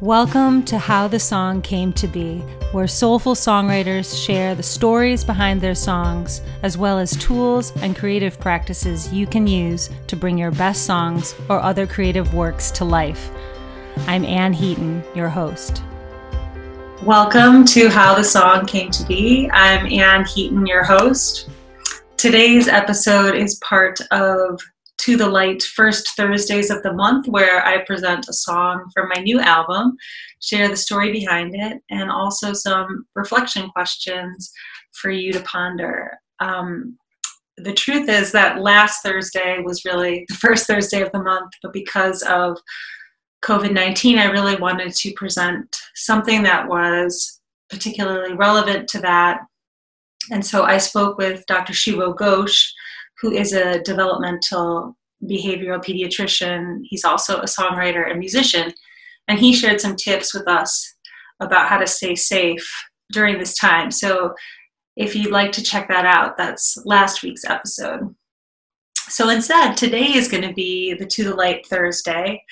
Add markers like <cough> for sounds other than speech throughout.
Welcome to How the Song Came to Be, where soulful songwriters share the stories behind their songs, as well as tools and creative practices you can use to bring your best songs or other creative works to life. I'm Anne Heaton, your host. Welcome to How the Song Came to Be. I'm Anne Heaton, your host. Today's episode is part of to the Light first Thursdays of the month, where I present a song from my new album, share the story behind it, and also some reflection questions for you to ponder. Um, the truth is that last Thursday was really the <laughs> first Thursday of the month, but because of COVID 19, I really wanted to present something that was particularly relevant to that. And so I spoke with Dr. Shubho Ghosh who is a developmental behavioral pediatrician. He's also a songwriter and musician. And he shared some tips with us about how to stay safe during this time. So if you'd like to check that out, that's last week's episode. So instead, today is going to be the To the Light Thursday.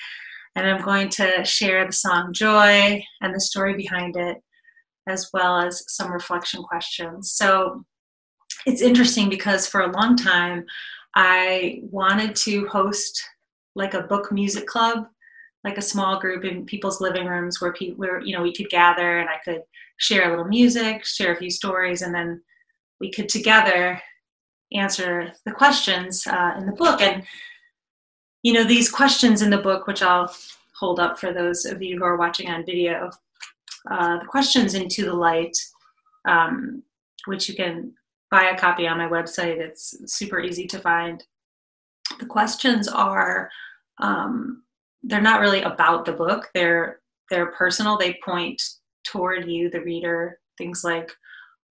And I'm going to share the song Joy and the story behind it, as well as some reflection questions. So it's interesting because for a long time I wanted to host like a book music club, like a small group in people's living rooms where people where you know we could gather and I could share a little music, share a few stories, and then we could together answer the questions uh, in the book. And you know these questions in the book, which I'll hold up for those of you who are watching on video, uh, the questions into the light, um, which you can buy a copy on my website. It's super easy to find. The questions are um, they're not really about the book. They're they're personal. They point toward you, the reader. Things like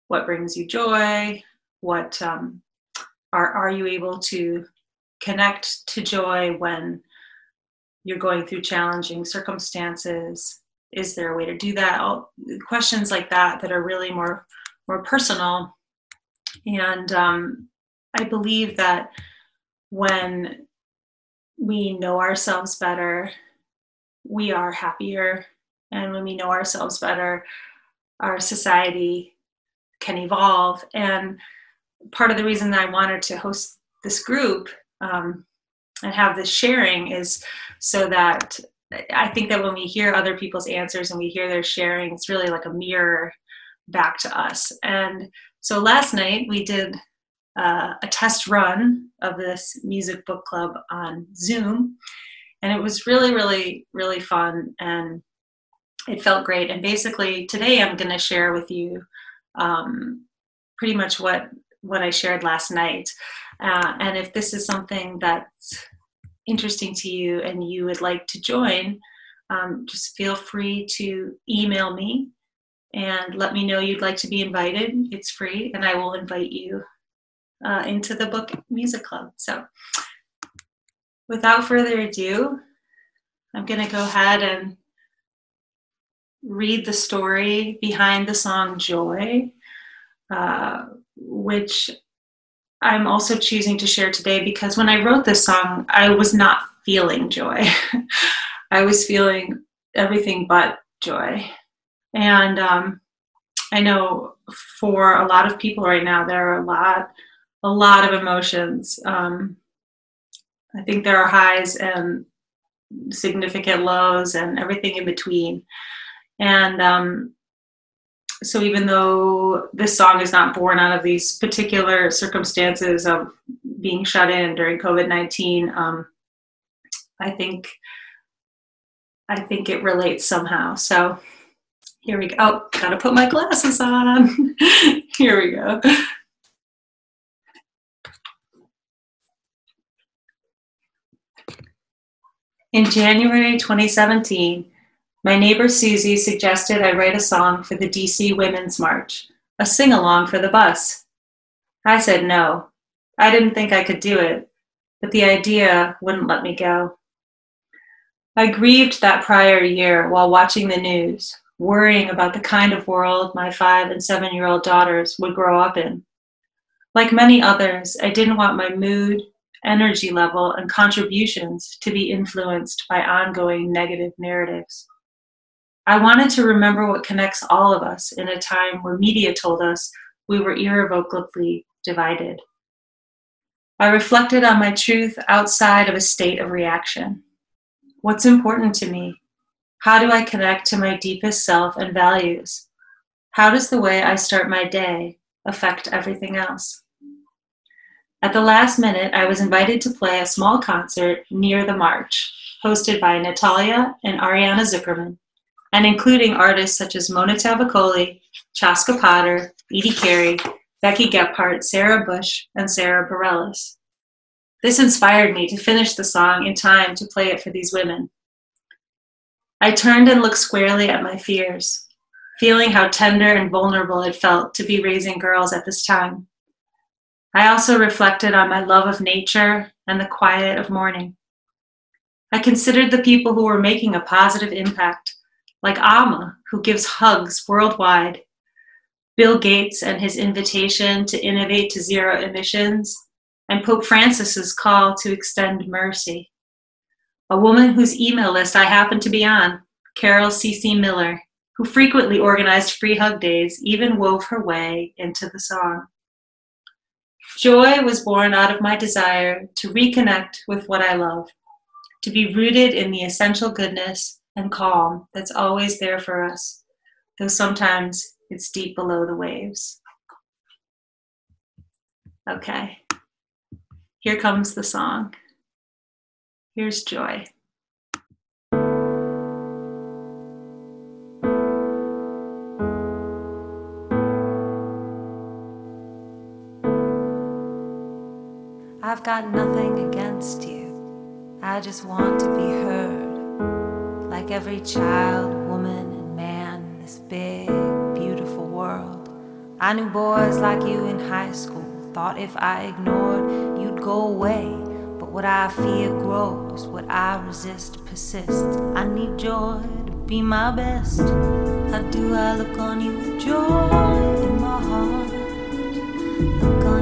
what brings you joy, what um, are are you able to connect to joy when you're going through challenging circumstances is there a way to do that All, questions like that that are really more more personal and um, I believe that when we know ourselves better, we are happier. And when we know ourselves better, our society can evolve. And part of the reason that I wanted to host this group um, and have this sharing is so that I think that when we hear other people's answers and we hear their sharing, it's really like a mirror back to us. And so last night we did uh, a test run of this music book club on Zoom, and it was really, really, really fun, and it felt great. And basically, today I'm going to share with you um, pretty much what what I shared last night. Uh, and if this is something that's interesting to you and you would like to join, um, just feel free to email me and let me know you'd like to be invited. It's free, and I will invite you uh, into the book music club. So, without further ado, I'm going to go ahead and read the story behind the song Joy, uh, which I'm also choosing to share today because when I wrote this song, I was not feeling joy. <laughs> I was feeling everything but joy. And um, I know for a lot of people right now, there are a lot, a lot of emotions. Um, I think there are highs and significant lows and everything in between. And um, so, even though this song is not born out of these particular circumstances of being shut in during COVID nineteen, um, I think I think it relates somehow. So here we go. Oh, gotta put my glasses on. <laughs> Here we go. In January 2017, my neighbor Susie suggested I write a song for the DC Women's March, a sing along for the bus. I said no. I didn't think I could do it, but the idea wouldn't let me go. I grieved that prior year while watching the news, worrying about the kind of world my five and seven year old daughters would grow up in. Like many others, I didn't want my mood, energy level, and contributions to be influenced by ongoing negative narratives. I wanted to remember what connects all of us in a time where media told us we were irrevocably divided. I reflected on my truth outside of a state of reaction. What's important to me? How do I connect to my deepest self and values? How does the way I start my day affect everything else? At the last minute, I was invited to play a small concert near the march, hosted by Natalia and Ariana Zukerman, and including artists such as Mona Tavakoli, Chaska Potter, Edie Carey, Becky Gebhardt, Sarah Bush, and Sara Bareilles. This inspired me to finish the song in time to play it for these women. I turned and looked squarely at my fears, feeling how tender and vulnerable it felt to be raising girls at this time. I also reflected on my love of nature and the quiet of morning. I considered the people who were making a positive impact, like Amma, who gives hugs worldwide, Bill Gates and his invitation to innovate to zero emissions, and Pope Francis's call to extend mercy. A woman whose email list I happened to be on, Carol C.C. Miller, who frequently organized free hug days, even wove her way into the song. Joy was born out of my desire to reconnect with what I love, to be rooted in the essential goodness and calm that's always there for us, though sometimes it's deep below the waves. Okay, here comes the song. Here's joy. I've got nothing against you. I just want to be heard. Like every child, woman, and man in this big, beautiful world. I knew boys like you in high school. Thought if I ignored, you'd go away. What I fear grows, what I resist persists. I need joy to be my best. How do I look on you with joy in my heart? Look on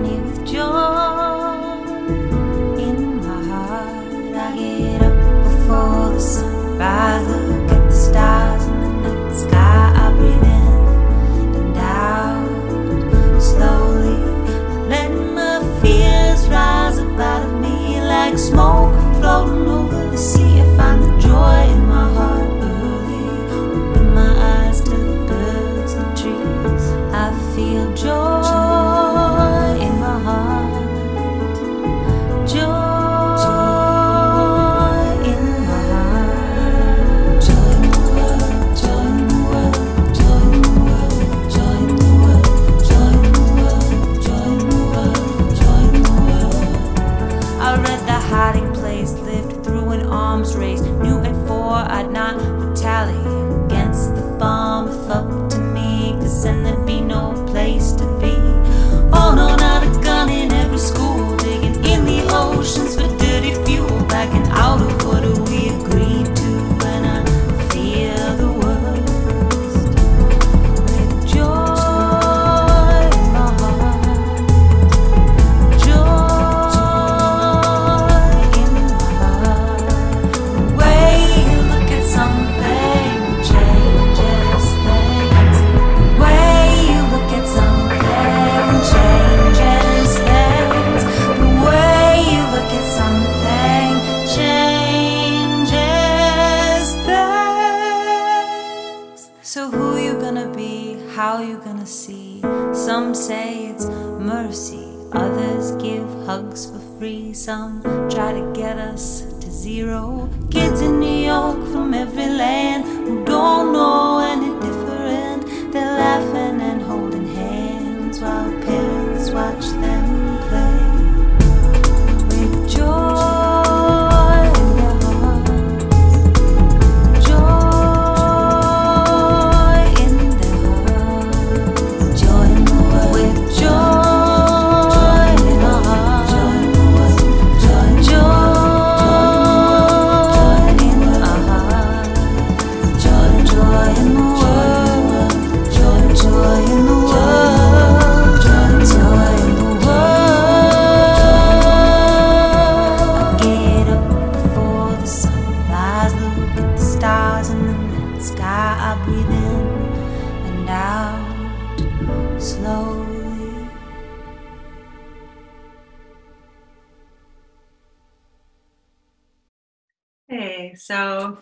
so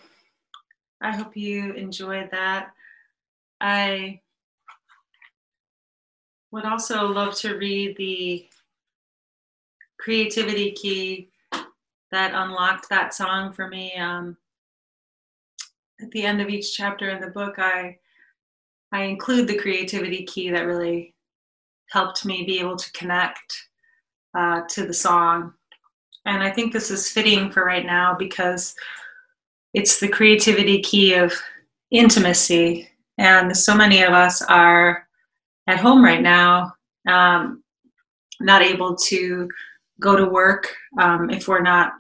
I hope you enjoyed that. I would also love to read the creativity key that unlocked that song for me. Um, at the end of each chapter in the book, I I include the creativity key that really helped me be able to connect uh, to the song. And I think this is fitting for right now because it's the creativity key of intimacy. And so many of us are at home right now, um, not able to go to work um, if we're not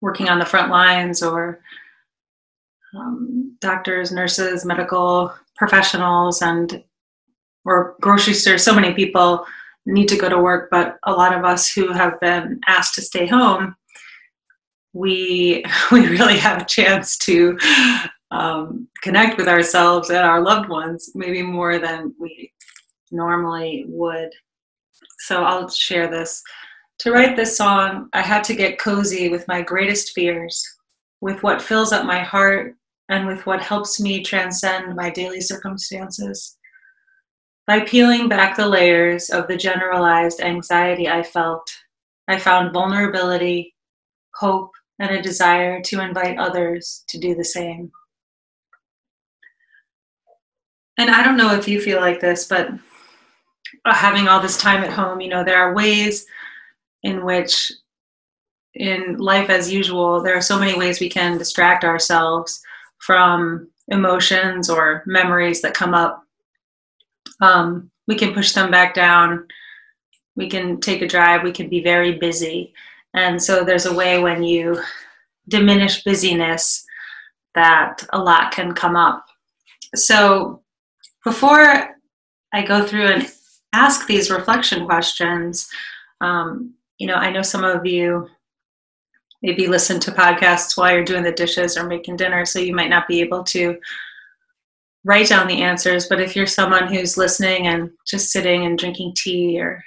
working on the front lines or um, doctors, nurses, medical professionals, and or grocery stores. So many people need to go to work, but a lot of us who have been asked to stay home, we <laughs> we really have a chance to um, connect with ourselves and our loved ones, maybe more than we normally would. So I'll share this. To write this song, I had to get cozy with my greatest fears, with what fills up my heart and with what helps me transcend my daily circumstances. By peeling back the layers of the generalized anxiety I felt, I found vulnerability, hope, and a desire to invite others to do the same. And I don't know if you feel like this, but having all this time at home, you know, there are ways in which, in life as usual, there are so many ways we can distract ourselves from emotions or memories that come up. Um, we can push them back down. We can take a drive. We can be very busy. And so there's a way when you diminish busyness that a lot can come up. So before I go through and ask these reflection questions, um, you know, I know some of you maybe listen to podcasts while you're doing the dishes or making dinner, so you might not be able to write down the answers. But if you're someone who's listening and just sitting and drinking tea or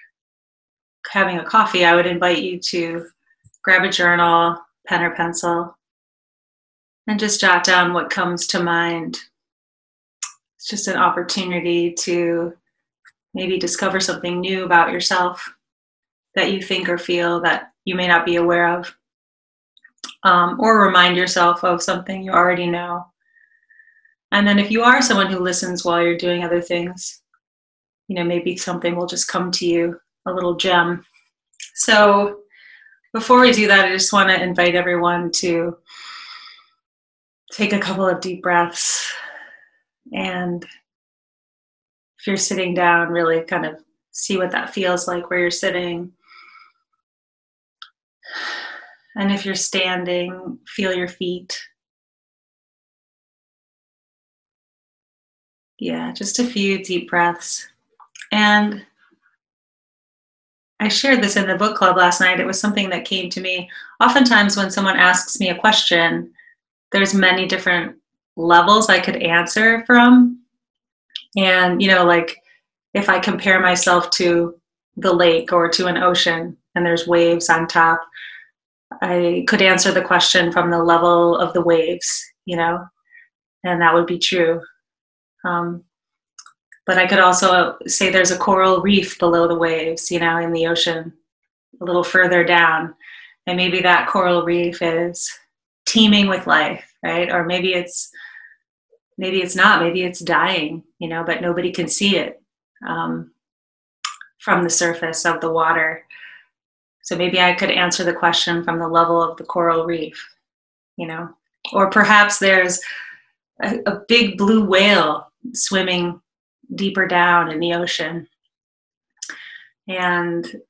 having a coffee, I would invite you to grab a journal, pen or pencil, and just jot down what comes to mind. It's just an opportunity to maybe discover something new about yourself that you think or feel that you may not be aware of um, or remind yourself of something you already know. And then if you are someone who listens while you're doing other things, you know, maybe something will just come to you, a little gem. So before we do that, I just want to invite everyone to take a couple of deep breaths. And if you're sitting down, really kind of see what that feels like where you're sitting. And if you're standing, feel your feet. Yeah, just a few deep breaths. And I shared this in the book club last night. It was something that came to me. Oftentimes, when someone asks me a question, there's many different levels I could answer from. And, you know, like if I compare myself to the lake or to an ocean and there's waves on top, I could answer the question from the level of the waves, you know, and that would be true. Um, but I could also say there's a coral reef below the waves, you know, in the ocean, a little further down. And maybe that coral reef is teeming with life, right? Or maybe it's maybe it's not, maybe it's dying, you know, but nobody can see it um, from the surface of the water. So maybe I could answer the question from the level of the coral reef, you know, or perhaps there's a, a big blue whale swimming deeper down in the ocean. And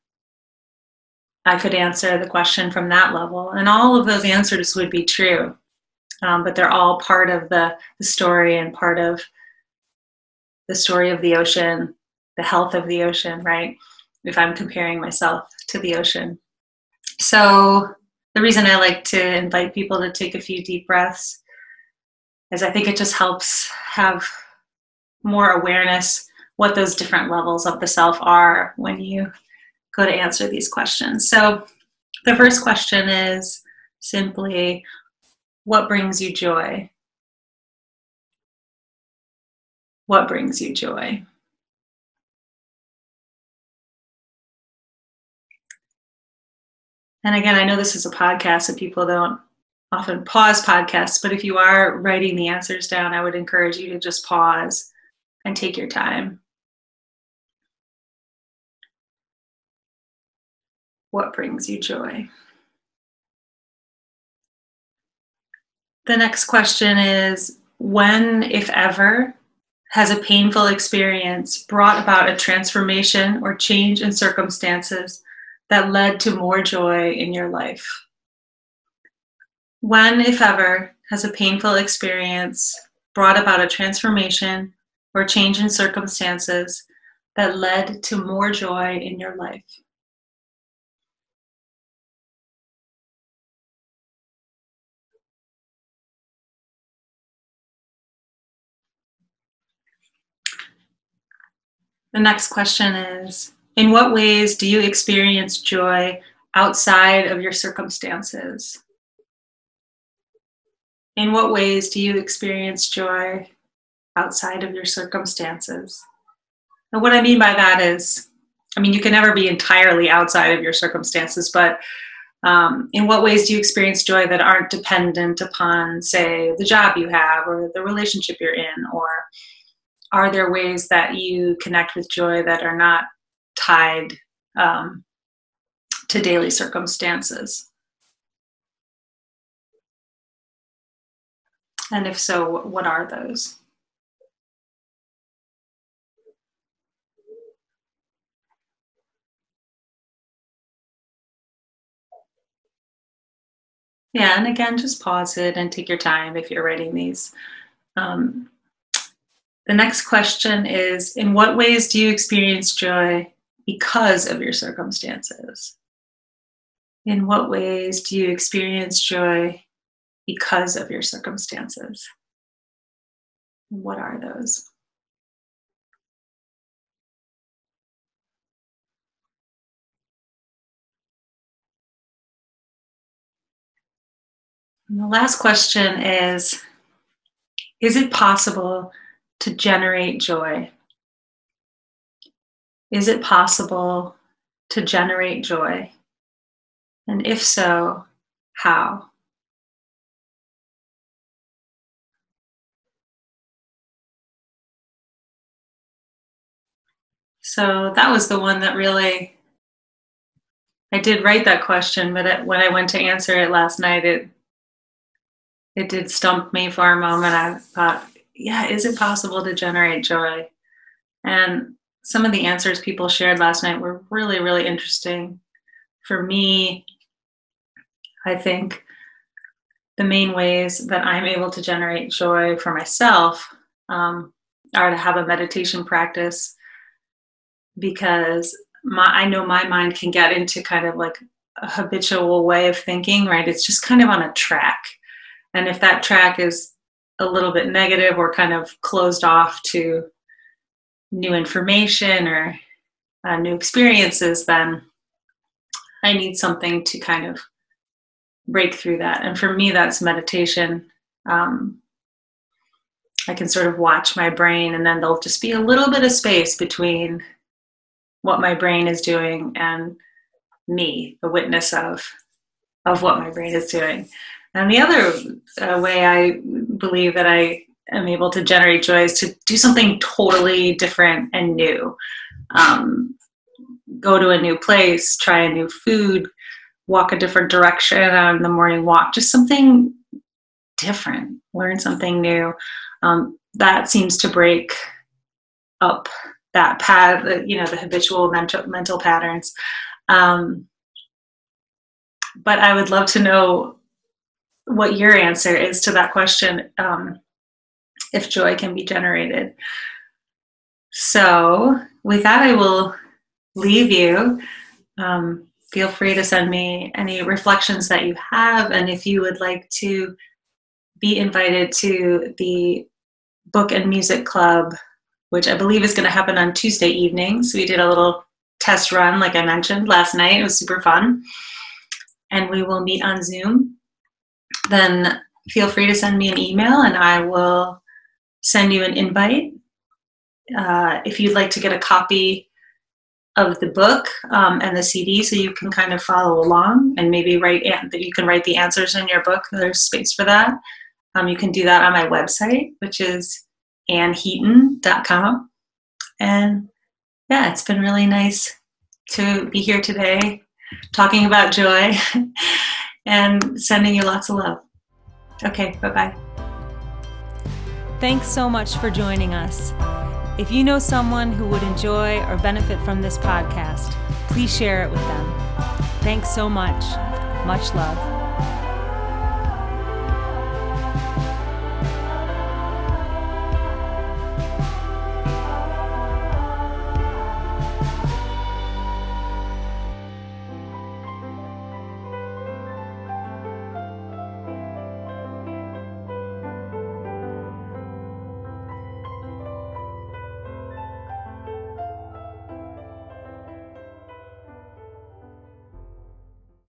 I could answer the question from that level. And all of those answers would be true. Um, but they're all part of the, the story and part of the story of the ocean, the health of the ocean, right? If I'm comparing myself to the ocean. So, the reason I like to invite people to take a few deep breaths is I think it just helps have more awareness what those different levels of the self are when you go to answer these questions. So, the first question is simply what brings you joy? What brings you joy? And again, I know this is a podcast, so people don't often pause podcasts, but if you are writing the answers down, I would encourage you to just pause and take your time. What brings you joy? The next question is When, if ever, has a painful experience brought about a transformation or change in circumstances that led to more joy in your life? When, if ever, has a painful experience brought about a transformation or change in circumstances that led to more joy in your life? The next question is In what ways do you experience joy outside of your circumstances? In what ways do you experience joy outside of your circumstances? And what I mean by that is, I mean, you can never be entirely outside of your circumstances, but um, in what ways do you experience joy that aren't dependent upon, say, the job you have or the relationship you're in? Or are there ways that you connect with joy that are not tied um, to daily circumstances? And if so, what are those? Yeah, and again, just pause it and take your time if you're writing these. Um, the next question is In what ways do you experience joy because of your circumstances? In what ways do you experience joy because of your circumstances. What are those? And the last question is Is it possible to generate joy? Is it possible to generate joy? And if so, how? So that was the one that really, I did write that question, but when I went to answer it last night, it it did stump me for a moment. I thought, yeah, is it possible to generate joy? And some of the answers people shared last night were really, really interesting. For me, I think the main ways that I'm able to generate joy for myself um, are to have a meditation practice because my I know my mind can get into kind of like a habitual way of thinking, right? It's just kind of on a track. And if that track is a little bit negative or kind of closed off to new information or uh, new experiences, then I need something to kind of break through that. And for me, that's meditation. Um, I can sort of watch my brain, and then there'll just be a little bit of space between what my brain is doing and me, the witness of of what my brain is doing. And the other uh, way I believe that I am able to generate joy is to do something totally different and new. Um, go to a new place, try a new food, walk a different direction on the morning walk, just something different, learn something new. Um, that seems to break up that path, you know, the habitual mental mental patterns. Um, but I would love to know what your answer is to that question. Um, if joy can be generated. So, with that, I will leave you. Um, feel free to send me any reflections that you have, and if you would like to be invited to the book and music club, which I believe is going to happen on Tuesday evenings. We did a little test run, like I mentioned last night. It was super fun. And we will meet on Zoom. Then feel free to send me an email and I will send you an invite. Uh, if you'd like to get a copy of the book um, and the CD so you can kind of follow along and maybe write that you can write the answers in your book. There's space for that. Um, you can do that on my website, which is anneheaton.com. And yeah, it's been really nice to be here today talking about joy <laughs> and sending you lots of love. Okay, bye bye. Thanks so much for joining us. If you know someone who would enjoy or benefit from this podcast, please share it with them. Thanks so much. Much love.